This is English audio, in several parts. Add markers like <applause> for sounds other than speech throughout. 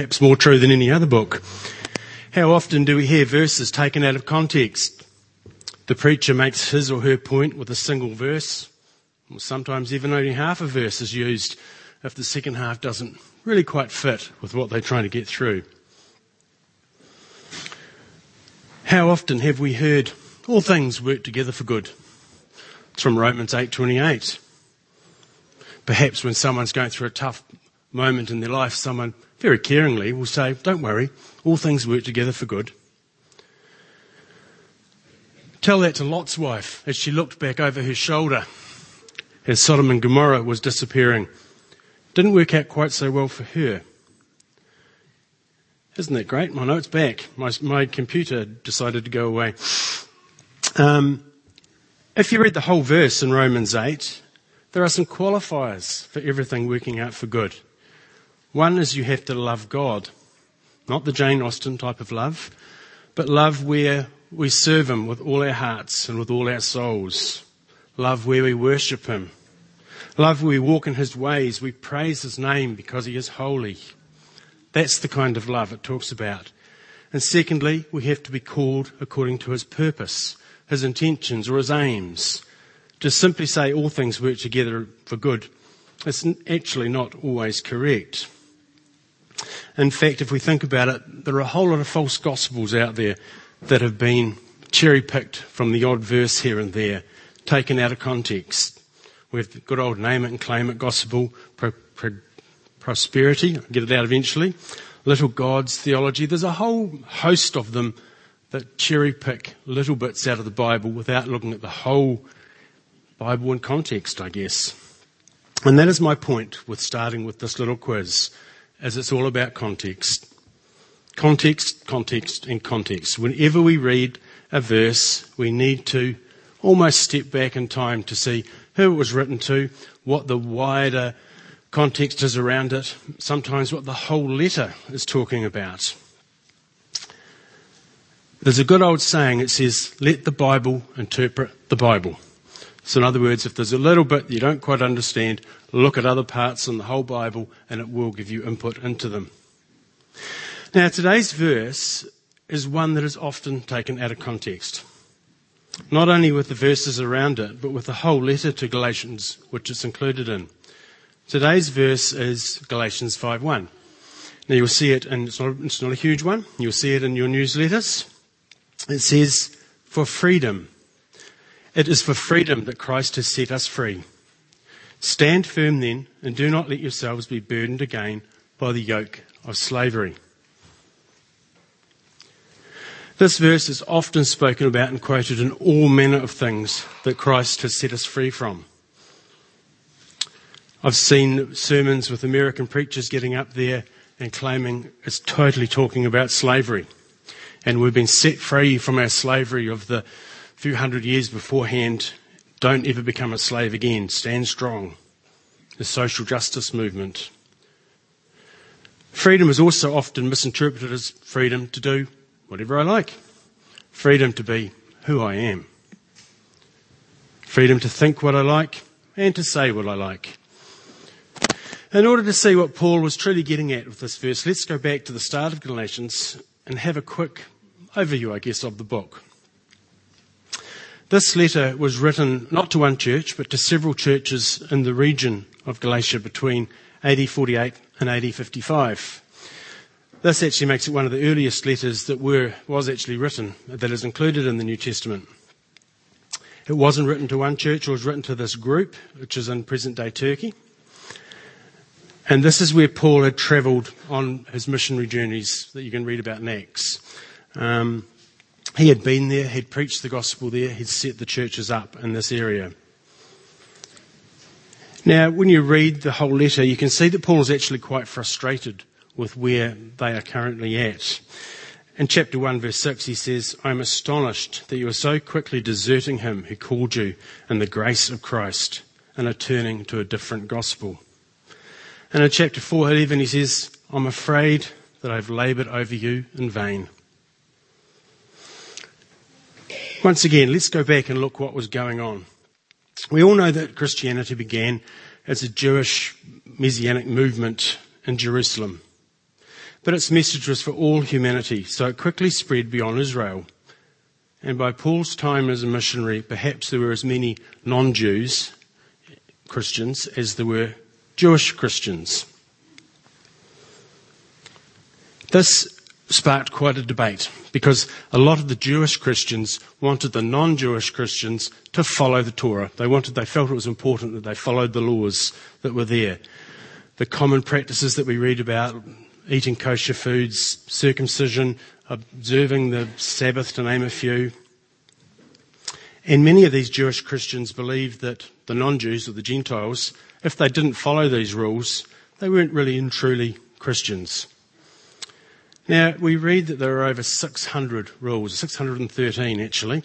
perhaps more true than any other book. How often do we hear verses taken out of context? The preacher makes his or her point with a single verse, or sometimes even only half a verse is used if the second half doesn't really quite fit with what they're trying to get through. How often have we heard all things work together for good? It's from Romans 8:28. Perhaps when someone's going through a tough moment in their life, someone very caringly will say, Don't worry, all things work together for good. Tell that to Lot's wife as she looked back over her shoulder as Sodom and Gomorrah was disappearing. Didn't work out quite so well for her. Isn't that great? My note's back. My, my computer decided to go away. Um, if you read the whole verse in Romans 8, there are some qualifiers for everything working out for good. One is you have to love God, not the Jane Austen type of love, but love where we serve Him with all our hearts and with all our souls. Love where we worship Him. Love where we walk in His ways. We praise His name because He is holy. That's the kind of love it talks about. And secondly, we have to be called according to His purpose, His intentions or His aims. To simply say all things work together for good is actually not always correct. In fact, if we think about it, there are a whole lot of false gospels out there that have been cherry picked from the odd verse here and there, taken out of context. We have the good old name it and claim it gospel, pro, pro, prosperity, get it out eventually, little gods theology. There's a whole host of them that cherry pick little bits out of the Bible without looking at the whole Bible in context, I guess. And that is my point with starting with this little quiz, as it's all about context. Context, context, and context. Whenever we read a verse, we need to almost step back in time to see who it was written to, what the wider context is around it, sometimes what the whole letter is talking about. There's a good old saying, it says, let the Bible interpret the Bible. So, in other words, if there's a little bit you don't quite understand, look at other parts in the whole Bible and it will give you input into them. Now, today's verse is one that is often taken out of context. Not only with the verses around it, but with the whole letter to Galatians, which it's included in. Today's verse is Galatians 5.1. Now you'll see it, and it's not, it's not a huge one. You'll see it in your newsletters. It says, for freedom. It is for freedom that Christ has set us free. Stand firm then, and do not let yourselves be burdened again by the yoke of slavery. This verse is often spoken about and quoted in all manner of things that Christ has set us free from. I've seen sermons with American preachers getting up there and claiming it's totally talking about slavery. And we've been set free from our slavery of the few hundred years beforehand. Don't ever become a slave again. Stand strong. The social justice movement. Freedom is also often misinterpreted as freedom to do whatever I like. Freedom to be who I am. Freedom to think what I like and to say what I like. In order to see what Paul was truly getting at with this verse, let's go back to the start of Galatians and have a quick overview, I guess, of the book. This letter was written not to one church, but to several churches in the region of Galatia between AD 48 and AD 55. This actually makes it one of the earliest letters that were, was actually written, that is included in the New Testament. It wasn't written to one church, it was written to this group, which is in present day Turkey. And this is where Paul had travelled on his missionary journeys that you can read about Acts. Um, he had been there, he'd preached the gospel there, he'd set the churches up in this area. Now, when you read the whole letter, you can see that Paul is actually quite frustrated with where they are currently at. In chapter 1, verse 6, he says, I am astonished that you are so quickly deserting him who called you in the grace of Christ and are turning to a different gospel. And in chapter 4, even he says, I'm afraid that I've laboured over you in vain. Once again, let's go back and look what was going on. We all know that Christianity began as a Jewish messianic movement in Jerusalem. But its message was for all humanity, so it quickly spread beyond Israel. And by Paul's time as a missionary, perhaps there were as many non Jews, Christians, as there were Jewish Christians. This sparked quite a debate because a lot of the Jewish Christians wanted the non-Jewish Christians to follow the Torah. They wanted, they felt it was important that they followed the laws that were there. The common practices that we read about, eating kosher foods, circumcision, observing the Sabbath to name a few. And many of these Jewish Christians believed that the non-Jews or the Gentiles, if they didn't follow these rules, they weren't really and truly Christians. Now, we read that there are over 600 rules, 613 actually,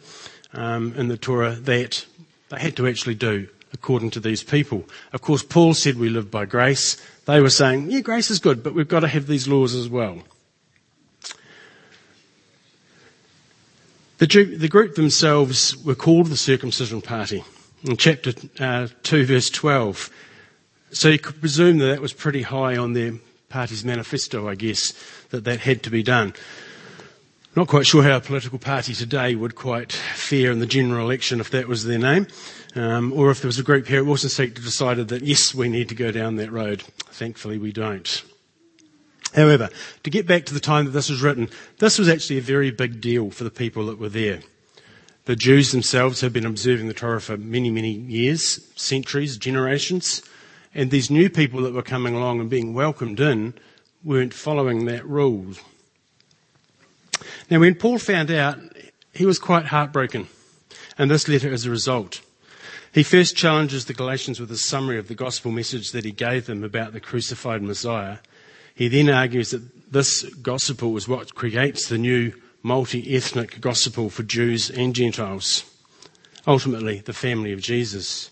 um, in the Torah that they had to actually do according to these people. Of course, Paul said we live by grace. They were saying, yeah, grace is good, but we've got to have these laws as well. The, the group themselves were called the circumcision party in chapter uh, 2, verse 12. So you could presume that that was pretty high on their party's manifesto, I guess, that that had to be done. Not quite sure how a political party today would quite fare in the general election if that was their name, um, or if there was a group here at Wilson Street that decided that yes, we need to go down that road. Thankfully, we don't. However, to get back to the time that this was written, this was actually a very big deal for the people that were there. The Jews themselves had been observing the Torah for many, many years, centuries, generations. And these new people that were coming along and being welcomed in weren't following that rule. Now, when Paul found out, he was quite heartbroken, and this letter is a result. He first challenges the Galatians with a summary of the gospel message that he gave them about the crucified Messiah. He then argues that this gospel is what creates the new multi ethnic gospel for Jews and Gentiles, ultimately, the family of Jesus.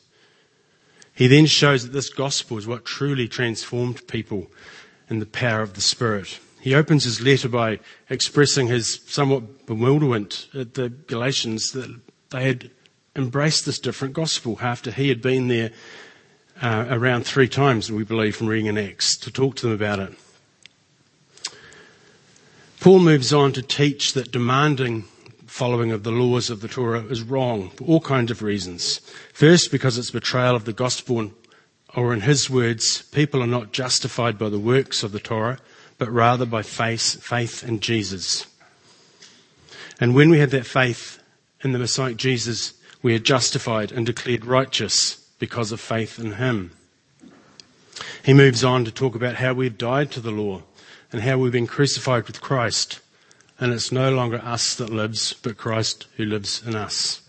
He then shows that this gospel is what truly transformed people in the power of the Spirit. He opens his letter by expressing his somewhat bewilderment at the Galatians that they had embraced this different gospel after he had been there uh, around three times, we believe, from reading in Acts, to talk to them about it. Paul moves on to teach that demanding following of the laws of the Torah is wrong for all kinds of reasons. First, because it's betrayal of the gospel, or in his words, people are not justified by the works of the Torah, but rather by faith, faith in Jesus. And when we have that faith in the Messiah Jesus, we are justified and declared righteous because of faith in him. He moves on to talk about how we've died to the law and how we've been crucified with Christ and it's no longer us that lives, but Christ who lives in us.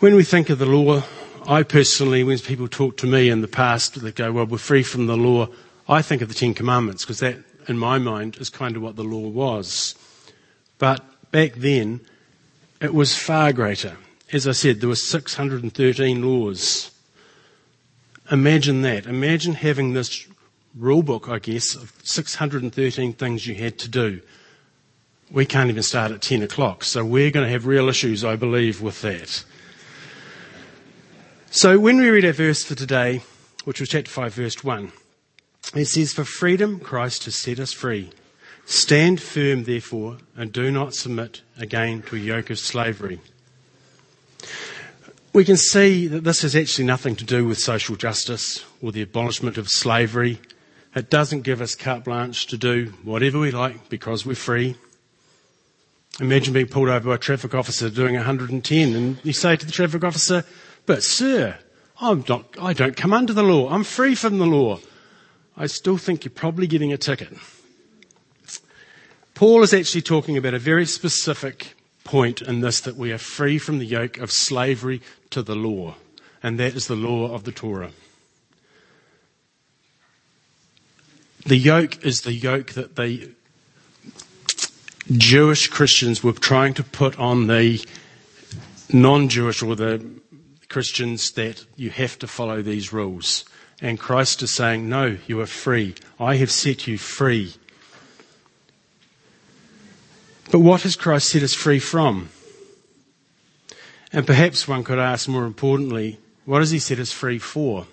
When we think of the law, I personally, when people talk to me in the past, they go, well, we're free from the law. I think of the Ten Commandments because that, in my mind, is kind of what the law was. But back then, it was far greater. As I said, there were 613 laws. Imagine that. Imagine having this rule book, I guess, of 613 things you had to do. We can't even start at 10 o'clock, so we're going to have real issues, I believe, with that. So when we read our verse for today, which was chapter 5, verse 1, it says, For freedom Christ has set us free. Stand firm, therefore, and do not submit again to a yoke of slavery. We can see that this has actually nothing to do with social justice or the abolishment of slavery it doesn't give us carte blanche to do whatever we like because we're free. Imagine being pulled over by a traffic officer doing 110 and you say to the traffic officer, but sir, I'm not, I don't come under the law. I'm free from the law. I still think you're probably getting a ticket. Paul is actually talking about a very specific point in this that we are free from the yoke of slavery to the law, and that is the law of the Torah. The yoke is the yoke that the Jewish Christians were trying to put on the non-Jewish or the Christians that you have to follow these rules. And Christ is saying, no, you are free. I have set you free. But what has Christ set us free from? And perhaps one could ask more importantly, what has he set us free for?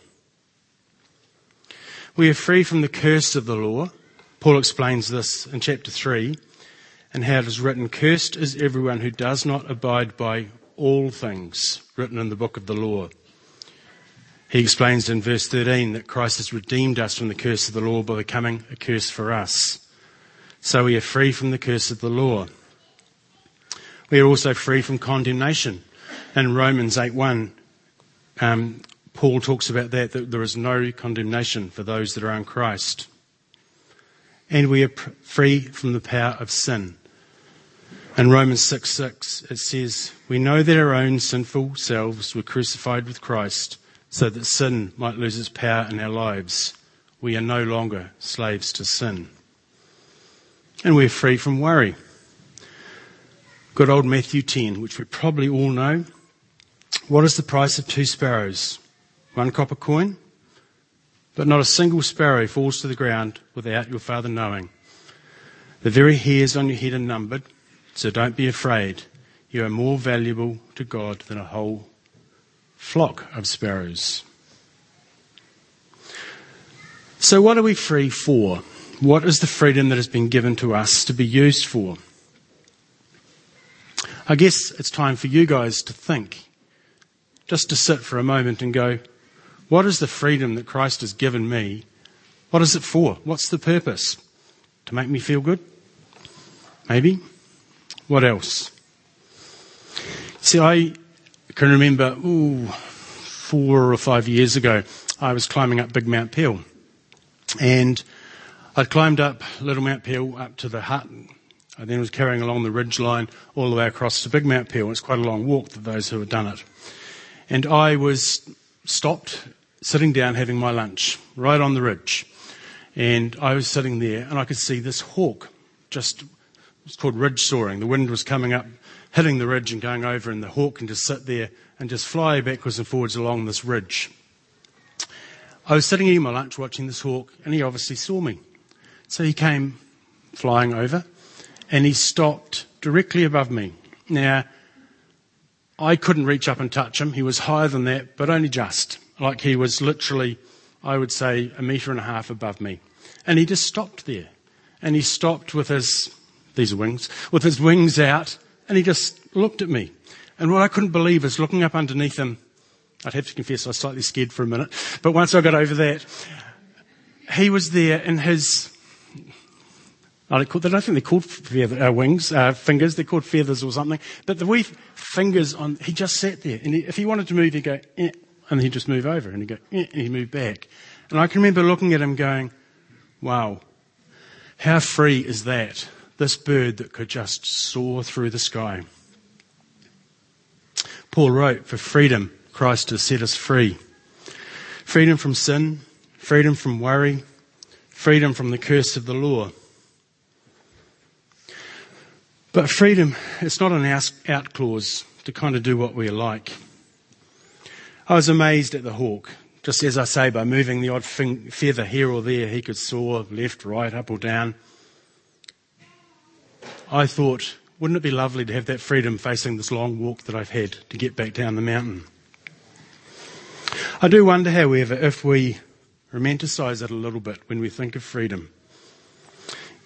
We are free from the curse of the law. Paul explains this in chapter 3 and how it is written, Cursed is everyone who does not abide by all things written in the book of the law. He explains in verse 13 that Christ has redeemed us from the curse of the law by becoming a curse for us. So we are free from the curse of the law. We are also free from condemnation. In Romans 8.1, um, Paul talks about that, that there is no condemnation for those that are in Christ. And we are free from the power of sin. In Romans 6 6, it says, We know that our own sinful selves were crucified with Christ so that sin might lose its power in our lives. We are no longer slaves to sin. And we're free from worry. Good old Matthew 10, which we probably all know. What is the price of two sparrows? One copper coin? But not a single sparrow falls to the ground without your Father knowing. The very hairs on your head are numbered. So don't be afraid. You are more valuable to God than a whole flock of sparrows. So, what are we free for? What is the freedom that has been given to us to be used for? I guess it's time for you guys to think, just to sit for a moment and go, what is the freedom that Christ has given me? What is it for? What's the purpose? To make me feel good? Maybe. What else? See, I can remember, ooh, four or five years ago, I was climbing up Big Mount Peel. And I'd climbed up Little Mount Peel up to the hut. I then was carrying along the ridge line all the way across to Big Mount Peel. It's quite a long walk for those who have done it. And I was stopped, sitting down, having my lunch, right on the ridge. And I was sitting there, and I could see this hawk just it's called ridge soaring. The wind was coming up, hitting the ridge and going over, and the hawk can just sit there and just fly backwards and forwards along this ridge. I was sitting eating my lunch watching this hawk, and he obviously saw me. So he came flying over, and he stopped directly above me. Now, I couldn't reach up and touch him. He was higher than that, but only just. Like he was literally, I would say, a metre and a half above me. And he just stopped there. And he stopped with his these wings, with his wings out, and he just looked at me. And what I couldn't believe is looking up underneath him, I'd have to confess I was slightly scared for a minute, but once I got over that, he was there in his, I don't think they're called feather, uh, wings, uh, fingers, they're called feathers or something, but the wee fingers on, he just sat there, and he, if he wanted to move, he'd go, eh, and he'd just move over, and he'd go, eh, and he'd move back. And I can remember looking at him going, wow, how free is that? this bird that could just soar through the sky. Paul wrote, For freedom, Christ has set us free. Freedom from sin, freedom from worry, freedom from the curse of the law. But freedom, it's not an out clause to kind of do what we like. I was amazed at the hawk. Just as I say, by moving the odd feather here or there, he could soar left, right, up or down. I thought, wouldn't it be lovely to have that freedom facing this long walk that I've had to get back down the mountain? I do wonder, however, if we romanticize it a little bit when we think of freedom.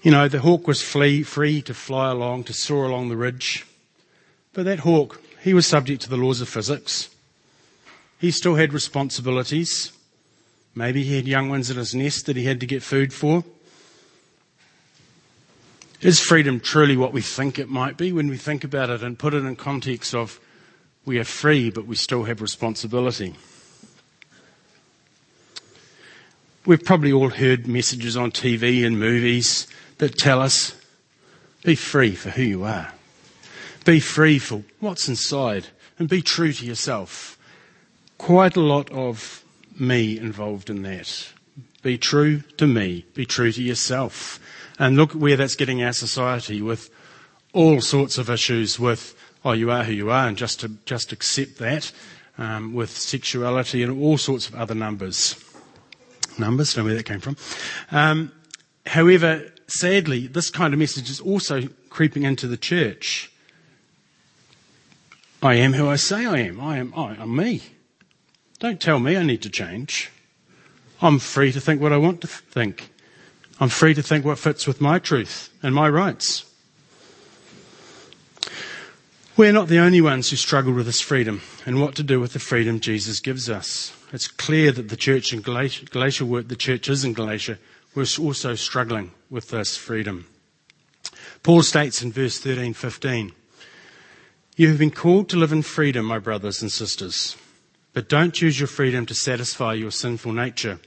You know, the hawk was free, free to fly along, to soar along the ridge. But that hawk, he was subject to the laws of physics. He still had responsibilities. Maybe he had young ones in his nest that he had to get food for. Is freedom truly what we think it might be when we think about it and put it in context of we are free but we still have responsibility? We've probably all heard messages on TV and movies that tell us be free for who you are. Be free for what's inside and be true to yourself. Quite a lot of me involved in that. Be true to me. Be true to yourself. And look where that's getting our society with all sorts of issues with, oh, you are who you are, and just to just accept that, um, with sexuality and all sorts of other numbers. Numbers, don't know where that came from. Um, however, sadly, this kind of message is also creeping into the church. I am who I say I am. I am I, am me. Don't tell me I need to change. I'm free to think what I want to think. I'm free to think what fits with my truth and my rights. We're not the only ones who struggle with this freedom and what to do with the freedom Jesus gives us. It's clear that the church in Galatia, Galatia the church is in Galatia, was also struggling with this freedom. Paul states in verse 13, 15, You have been called to live in freedom, my brothers and sisters, but don't use your freedom to satisfy your sinful nature.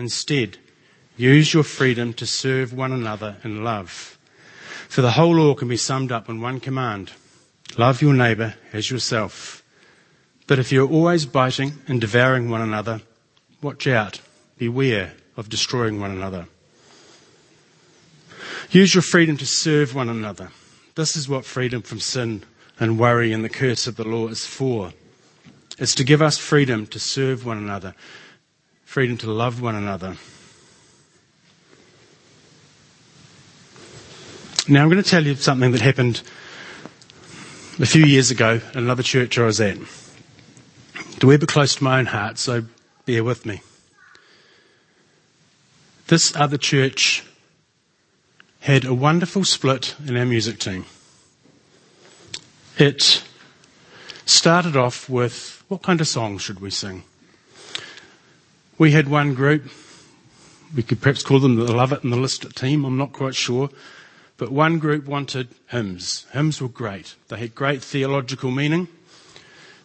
Instead, use your freedom to serve one another in love. For the whole law can be summed up in one command love your neighbour as yourself. But if you're always biting and devouring one another, watch out. Beware of destroying one another. Use your freedom to serve one another. This is what freedom from sin and worry and the curse of the law is for. It's to give us freedom to serve one another, freedom to love one another. Now I'm going to tell you something that happened a few years ago in another church I was at. To a bit close to my own heart, so bear with me. This other church had a wonderful split in our music team. It started off with what kind of songs should we sing? We had one group, we could perhaps call them the Love It and the List It team, I'm not quite sure. But one group wanted hymns. Hymns were great. They had great theological meaning.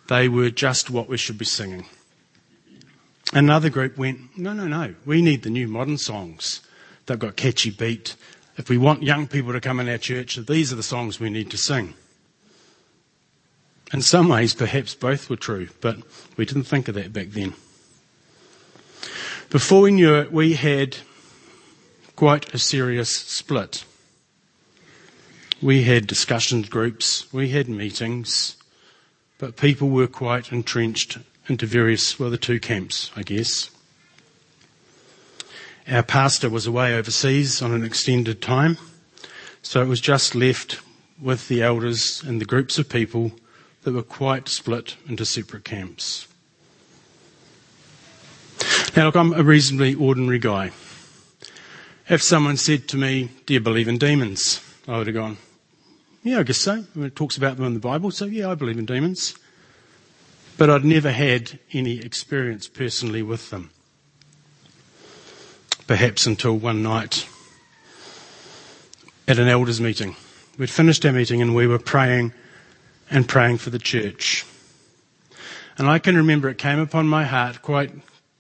They were just what we should be singing. Another group went, no, no, no. We need the new modern songs. They've got catchy beat. If we want young people to come in our church, these are the songs we need to sing. In some ways, perhaps both were true, but we didn't think of that back then. Before we knew it, we had quite a serious split. We had discussion groups, we had meetings, but people were quite entrenched into various, well, the two camps, I guess. Our pastor was away overseas on an extended time, so it was just left with the elders and the groups of people that were quite split into separate camps. Now, look, I'm a reasonably ordinary guy. If someone said to me, Do you believe in demons? I would have gone, yeah, I guess so. It talks about them in the Bible, so yeah, I believe in demons. But I'd never had any experience personally with them. Perhaps until one night at an elders meeting. We'd finished our meeting and we were praying and praying for the church. And I can remember it came upon my heart quite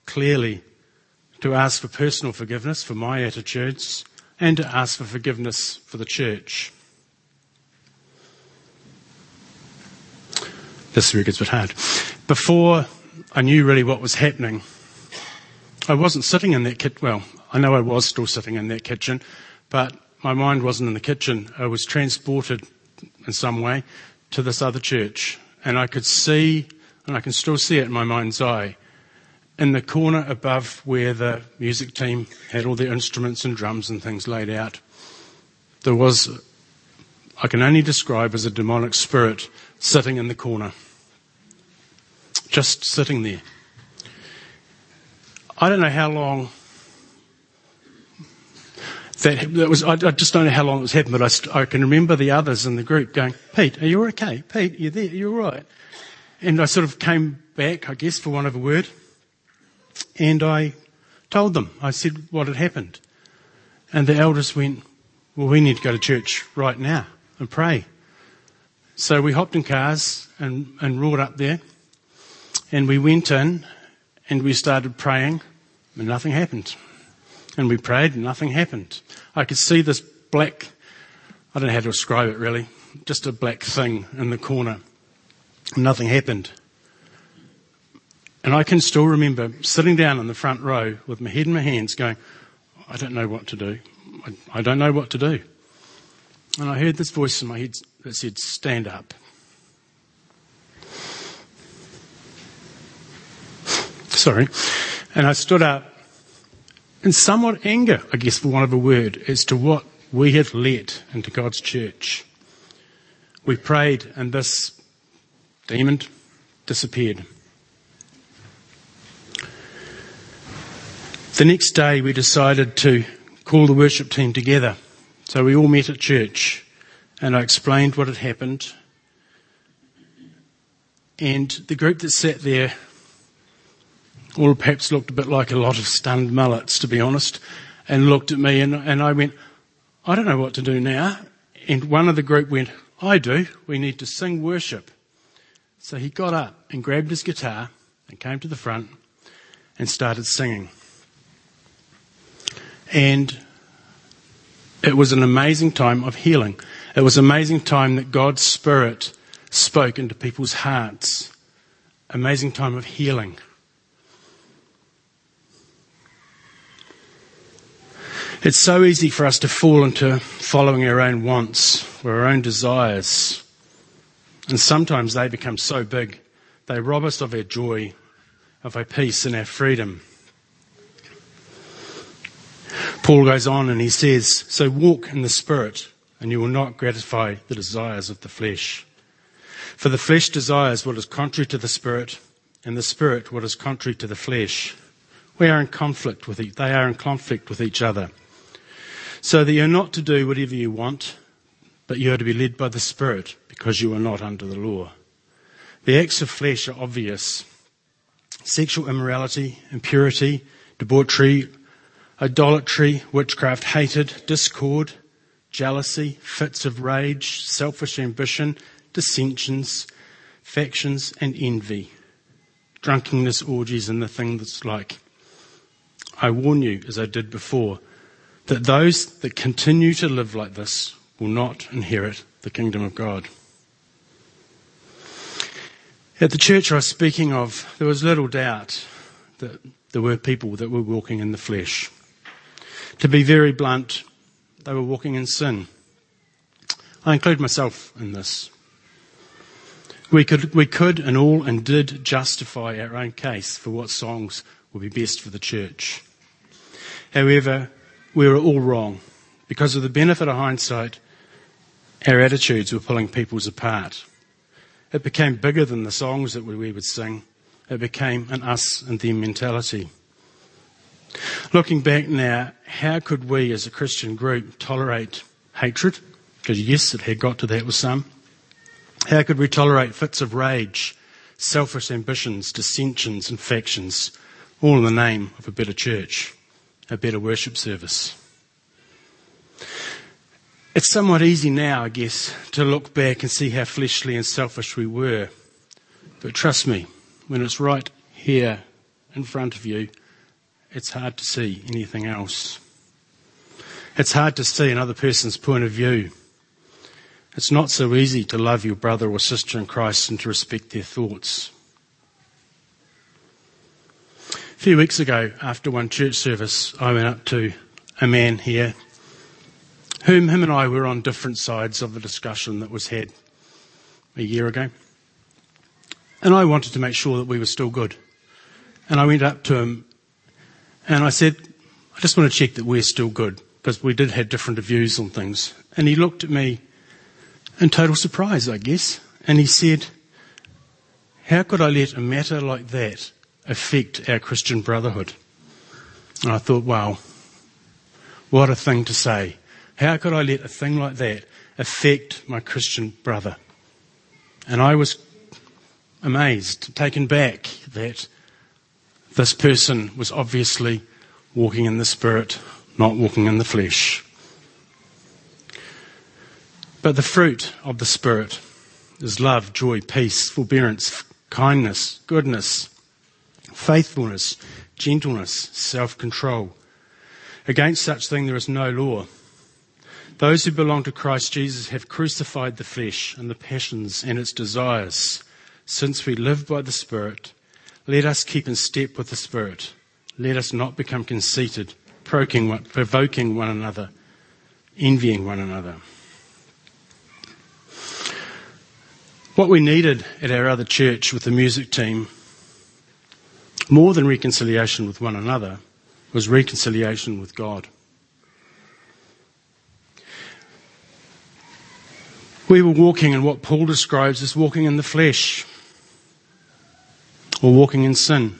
clearly to ask for personal forgiveness for my attitudes and to ask for forgiveness for the church. This it gets a bit hard. Before I knew really what was happening, I wasn't sitting in that kitchen. Well, I know I was still sitting in that kitchen, but my mind wasn't in the kitchen. I was transported in some way to this other church. And I could see, and I can still see it in my mind's eye, in the corner above where the music team had all their instruments and drums and things laid out, there was, I can only describe as a demonic spirit sitting in the corner. Just sitting there. I don't know how long that, that was, I, I, just don't know how long it was happening, but I, I, can remember the others in the group going, Pete, are you okay? Pete, you're there? You're right. And I sort of came back, I guess, for want of a word, and I told them, I said what had happened. And the elders went, well, we need to go to church right now and pray. So we hopped in cars and, and roared up there. And we went in and we started praying and nothing happened. And we prayed and nothing happened. I could see this black, I don't know how to describe it really, just a black thing in the corner. Nothing happened. And I can still remember sitting down in the front row with my head in my hands going, I don't know what to do. I, I don't know what to do. And I heard this voice in my head that said, Stand up. Sorry. And I stood up in somewhat anger, I guess, for want of a word, as to what we had let into God's church. We prayed, and this demon disappeared. The next day, we decided to call the worship team together. So we all met at church, and I explained what had happened. And the group that sat there all perhaps looked a bit like a lot of stunned mullets, to be honest, and looked at me, and, and I went, I don't know what to do now. And one of the group went, I do. We need to sing worship. So he got up and grabbed his guitar and came to the front and started singing. And it was an amazing time of healing. It was an amazing time that God's Spirit spoke into people's hearts. Amazing time of healing. It's so easy for us to fall into following our own wants or our own desires. And sometimes they become so big, they rob us of our joy, of our peace and our freedom. Paul goes on and he says, So walk in the Spirit, and you will not gratify the desires of the flesh. For the flesh desires what is contrary to the Spirit, and the Spirit what is contrary to the flesh. We are in conflict with each, they are in conflict with each other. So that you're not to do whatever you want, but you are to be led by the Spirit, because you are not under the law. The acts of flesh are obvious. Sexual immorality, impurity, debauchery, idolatry, witchcraft, hatred, discord, jealousy, fits of rage, selfish ambition, dissensions, factions, and envy, drunkenness, orgies, and the thing that's like. I warn you, as I did before, that those that continue to live like this will not inherit the kingdom of God. At the church I was speaking of, there was little doubt that there were people that were walking in the flesh. To be very blunt, they were walking in sin. I include myself in this. We could, we could and all and did justify our own case for what songs would be best for the church. However, we were all wrong. Because of the benefit of hindsight, our attitudes were pulling peoples apart. It became bigger than the songs that we would sing. It became an us and them mentality. Looking back now, how could we as a Christian group tolerate hatred? Because yes, it had got to that with some. How could we tolerate fits of rage, selfish ambitions, dissensions and factions, all in the name of a better church, a better worship service? It's somewhat easy now, I guess, to look back and see how fleshly and selfish we were. But trust me, when it's right here in front of you, it's hard to see anything else. It's hard to see another person's point of view. It's not so easy to love your brother or sister in Christ and to respect their thoughts. A few weeks ago, after one church service, I went up to a man here, whom him and I were on different sides of the discussion that was had a year ago. And I wanted to make sure that we were still good. And I went up to him and I said, I just want to check that we're still good because we did have different views on things. And he looked at me in total surprise, I guess. And he said, how could I let a matter like that affect our Christian brotherhood? And I thought, wow, what a thing to say. How could I let a thing like that affect my Christian brother? And I was amazed, taken back that this person was obviously walking in the Spirit, not walking in the flesh. But the fruit of the Spirit is love, joy, peace, forbearance, kindness, goodness, faithfulness, gentleness, self control. Against such thing there is no law. Those who belong to Christ Jesus have crucified the flesh and the passions and its desires. Since we live by the Spirit, let us keep in step with the Spirit. Let us not become conceited, provoking one another, envying one another. What we needed at our other church with the music team, more than reconciliation with one another, was reconciliation with God. We were walking in what Paul describes as walking in the flesh or walking in sin.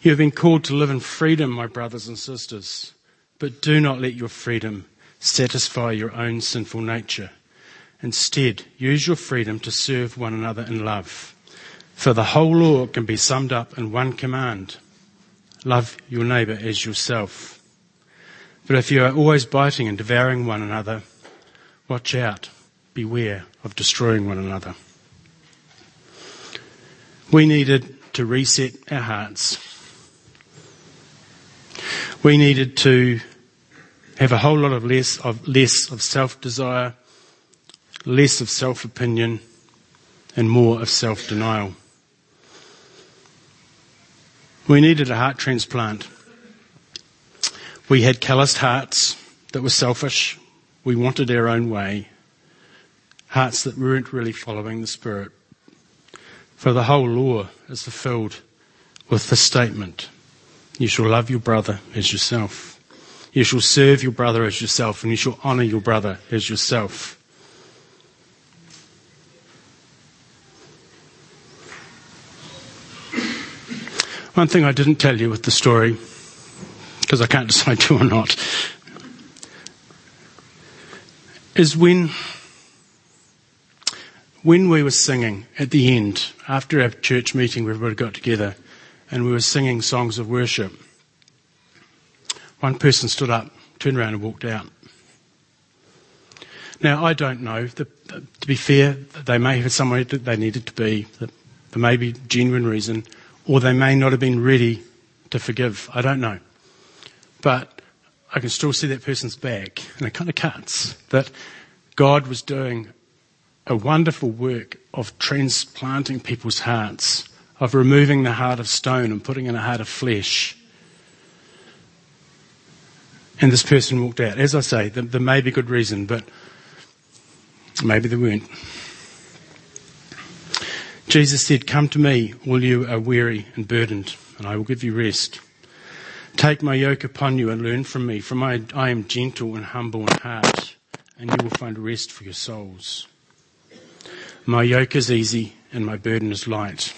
You have been called to live in freedom, my brothers and sisters, but do not let your freedom satisfy your own sinful nature. Instead, use your freedom to serve one another in love. For the whole law can be summed up in one command love your neighbour as yourself. But if you are always biting and devouring one another, watch out, beware of destroying one another. We needed to reset our hearts. We needed to have a whole lot of less of less of self-desire, less of self-opinion, and more of self-denial. We needed a heart transplant. We had calloused hearts that were selfish. We wanted our own way. Hearts that weren't really following the Spirit. For the whole law is fulfilled with the statement, you shall love your brother as yourself. You shall serve your brother as yourself, and you shall honour your brother as yourself. One thing I didn't tell you with the story, because I can't <laughs> decide to or not, is when when we were singing at the end, after our church meeting, where everybody got together and we were singing songs of worship. One person stood up, turned around, and walked out. Now, I don't know. The, to be fair, they may have somewhere that they needed to be. There may be genuine reason or they may not have been ready to forgive. I don't know. But I can still see that person's back, and it kind of cuts that God was doing a wonderful work of transplanting people's hearts, of removing the heart of stone and putting in a heart of flesh. And this person walked out. As I say, there, may be good reason, but maybe there weren't. Jesus said, Come to me, all you are weary and burdened, and I will give you rest. Take my yoke upon you and learn from me, for I, I am gentle and humble in heart, and you will find rest for your souls. My yoke is easy and my burden is light.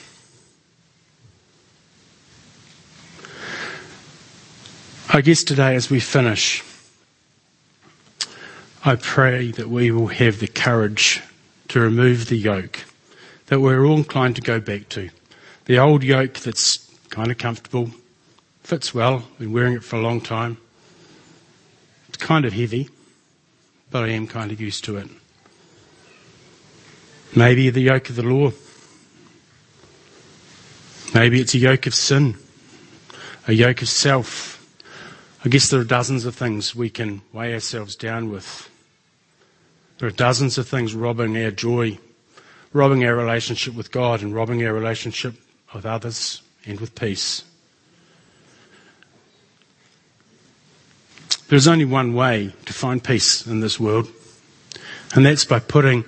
I guess today, as we finish, I pray that we will have the courage to remove the yoke that we're all inclined to go back to. The old yoke that's kind of comfortable, fits well, been wearing it for a long time. It's kind of heavy, but I am kind of used to it. Maybe the yoke of the law. Maybe it's a yoke of sin, a yoke of self. I guess there are dozens of things we can weigh ourselves down with. There are dozens of things robbing our joy robbing our relationship with God and robbing our relationship with others and with peace. There's only one way to find peace in this world, and that's by putting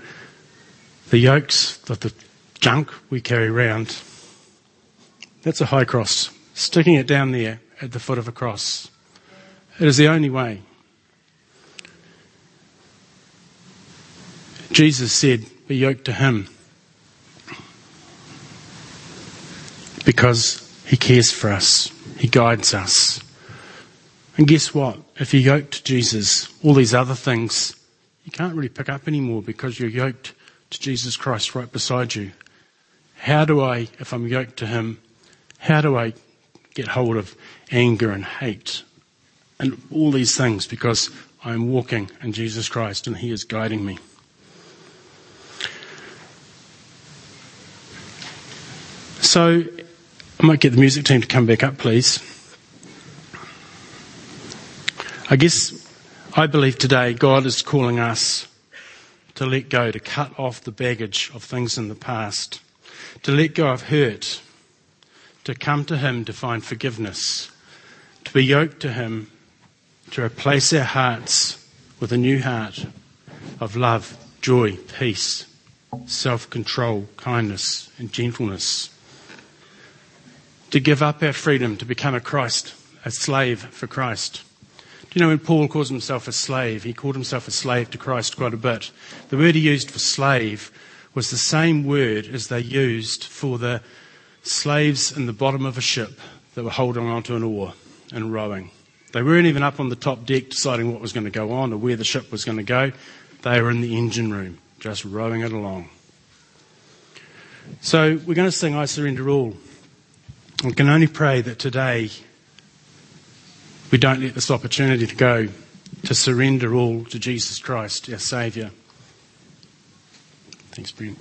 the yokes of the junk we carry around. That's a high cross, sticking it down there at the foot of a cross. It is the only way. Jesus said, Be yoked to him because He cares for us, He guides us. And guess what? If you're yoked to Jesus, all these other things you can't really pick up anymore because you're yoked to Jesus Christ right beside you. How do I, if I'm yoked to Him, how do I get hold of anger and hate and all these things because I'm walking in Jesus Christ and He is guiding me? So I might get the music team to come back up, please. I guess I believe today God is calling us to let go, to cut off the baggage of things in the past, to let go of hurt, to come to Him to find forgiveness, to be yoked to Him, to replace our hearts with a new heart of love, joy, peace, self control, kindness, and gentleness to give up our freedom to become a Christ, a slave for Christ. Do you know when Paul calls himself a slave, he called himself a slave to Christ quite a bit. The word he used for slave was the same word as they used for the slaves in the bottom of a ship that were holding onto an oar and rowing. They weren't even up on the top deck deciding what was going to go on or where the ship was going to go. They were in the engine room, just rowing it along. So we're going to sing I Surrender All. I can only pray that today we don't let this opportunity to go to surrender all to Jesus Christ, our Saviour. Thanks, Brent.